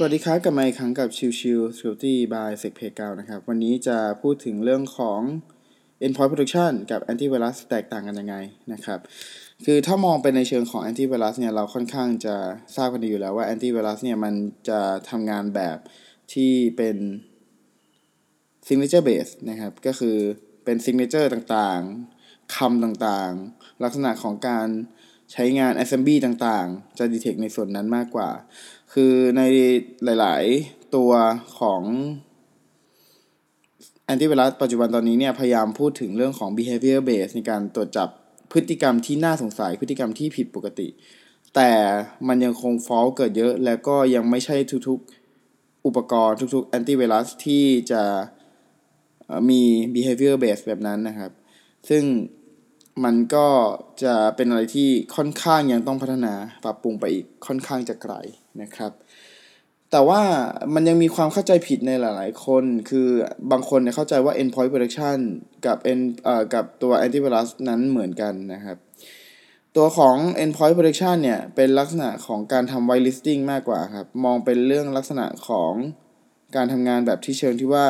สวัสดีครับกลับมาอีกครั้งกับชิวชิว Security by s e c p 9นะครับ วันนี้จะพูดถึงเรื่องของ Endpoint Protection กับ Antivirus แตกต่างกันยังไงนะครับ คือถ้ามองไปในเชิงของ Antivirus เนี่ยเราค่อนข้างจะทราบกันดีอยู่แล้วว่า Antivirus เนี่ยมันจะทำงานแบบที่เป็น Signature Base นะครับ ก็คือเป็น Signature ต่างๆคำต่างๆ ลักษณะของการ ใช้งาน assembly ต่างๆ จะ detect ในส่วนนั้นมากกว่า คือในหลาย ๆ ตัวของ antivirus ปัจจุบันตอนนี้เนี่ยพยายามพูดถึงเรื่องของ behavior base ในการตรวจจับพฤติกรรมที่น่าสงสัยพฤติกรรมที่ผิดปกติ แต่มันยังคง fault เกิดเยอะ แล้วก็ยังไม่ใช่ทุกๆ อุปกรณ์ทุกๆ antivirus ที่จะมี behavior base แบบนั้นนะครับ ซึ่ง มันก็จะเป็นอะไรที่ค่อนข้างยังต้องพัฒนาปรับปรุงไปอีกค่อนข้างจะไกลนะครับ แต่ว่ามันยังมีความเข้าใจผิดในหลายๆ คน คือบางคนเนี่ยเข้าใจว่า endpoint protection กับ end เอ่อกับตัว antivirus นั้นเหมือนกันนะครับ ตัวของ endpoint protection เนี่ยเป็นลักษณะของการทำ whitelisting มากกว่าครับ มองเป็นเรื่องลักษณะของการทำงานแบบที่เชิงที่ว่า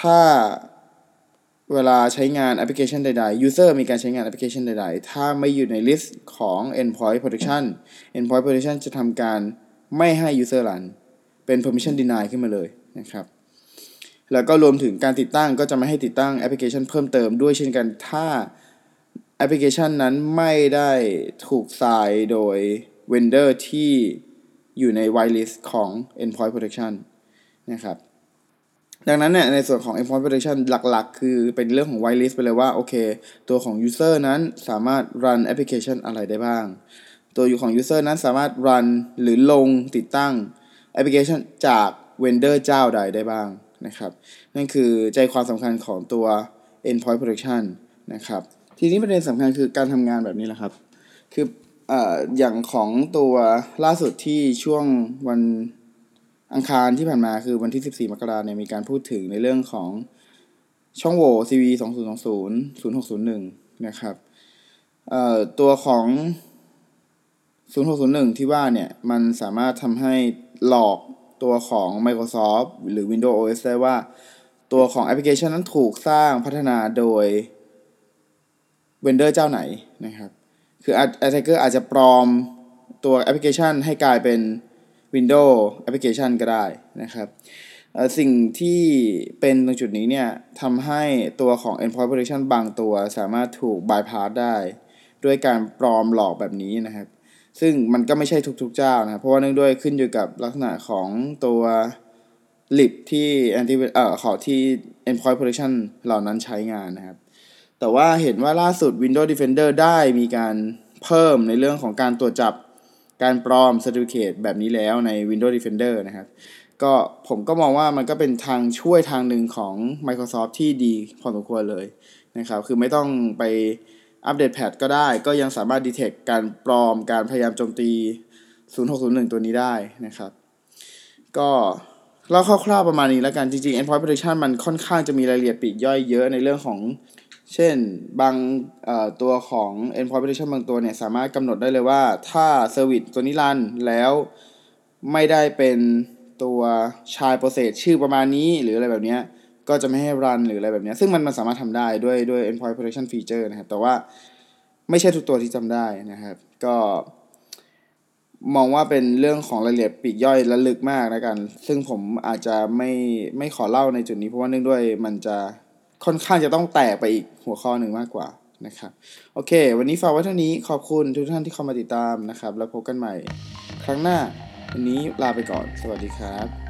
ถ้า เวลาใช้งานแอปพลิเคชันใดๆ user มีการใช้งานแอปพลิเคชันใดๆ ถ้าไม่อยู่ใน list ของ endpoint protection endpoint protection จะทำการไม่ให้ user run เป็น permission deny ขึ้นมาเลยนะครับ แล้วก็รวมถึงการติดตั้งก็จะไม่ให้ติดตั้งแอปพลิเคชันเพิ่มเติมด้วยเช่นกัน ถ้าแอปพลิเคชันนั้นไม่ได้ถูกทรายโดย vendor ที่อยู่ใน whitelist ของ endpoint protection นะครับ ดังนั้นเนี่ยในส่วนของ endpoint protection หลักๆ คือเป็นเรื่องของ whitelist ไปเลยว่า โอเค ตัวของ user นั้นสามารถ run application อะไรได้บ้าง ตัวอยู่ของ user นั้นสามารถ run หรือลงติดตั้งแอปพลิเคชันจาก vendor เจ้าใดได้บ้างนะครับ นั่นคือใจความสำคัญของตัว endpoint protection นะครับ ทีนี้ประเด็นสำคัญคือการทำงานแบบนี้แหละครับ คือออย่างของตัวล่าสุดที่ช่วงวัน อังคารที่ผ่านมาคือวันที่ 14 มกราเนี่ยมีการพูดถึงในเรื่องของช่องโหว่ CV 2020 0601 นะครับตัวของ 0601 ที่ว่าเนี่ยมันสามารถทำให้หลอกตัวของ Microsoft หรือ Windows OS ได้ว่า ตัวของแอปพลิเคชันนั้นถูกสร้างพัฒนาโดย Vendor เจ้าไหนนะครับ คือ Attacker อาจจะปลอมตัวแอปพลิเคชันให้กลายเป็น Windows Application ก็ได้นะครับสิ่งที่เป็นตรงจุดนี้เนี่ยทำให้ตัวของ Endpoint Protection บางตัวสามารถถูก bypass ได้ ด้วยการปลอมหลอกแบบนี้นะครับ ซึ่งมันก็ไม่ใช่ทุกๆเจ้านะเพราะว่าเนื่องด้วยขึ้นอยู่กับลักษณะของตัว lib ที่ anti เอ่อขอที่ endpoint protection เหล่านั้นใช้งานนะครับ แต่ว่าเห็นว่าล่าสุด Windows Defender ได้มีการเพิ่มในเรื่องของการตรวจจับ การปลอม Certificate แบบนี้แล้วใน Windows Defender นะครับ ก็ผมก็มองว่ามันก็เป็นทางช่วยทางหนึ่งของ Microsoft ที่ดีพอสมควรเลยนะครับ คือไม่ต้องไปอัปเดตแพทก็ได้ ก็ยังสามารถ detect การปลอมการพยายามโจมตี 0601 ตัวนี้ได้นะครับ ก็เล่าคร่าวๆประมาณนี้แล้วกัน จริงๆ endpoint protection มันค่อนข้างจะมีรายละเอียดปีกย่อยเยอะในเรื่องของ เช่นบางตัวของ endpoint protection บางตัวเนี่ย สามารถกำหนดได้เลยว่าถ้า service ตัวนี้รันแล้วไม่ได้เป็นตัว child process ชื่อประมาณนี้หรืออะไรแบบนี้ก็จะไม่ให้รันหรืออะไรแบบนี้ ซึ่งมันมันสามารถทำได้ด้วยด้วย endpoint protection feature นะครับ แต่ว่าไม่ใช่ทุกตัวที่จำได้นะครับ ก็มองว่าเป็นเรื่องของรายละเอียดปีกย่อยและลึกมากนะกัน ซึ่งผมอาจจะไม่ไม่ขอเล่าในจุดนี้เพราะว่าเนื่องด้วยมันจะ ค่อนข้างจะต้องแตกไปอีกหัวข้อหนึ่งมากกว่านะครับ โอเค วันนี้ฝากไว้เท่านี้ขอบคุณทุกท่านที่เข้ามาติดตามนะครับ แล้วพบกันใหม่ ครั้งหน้า วันนี้ลาไปก่อน สวัสดีครับ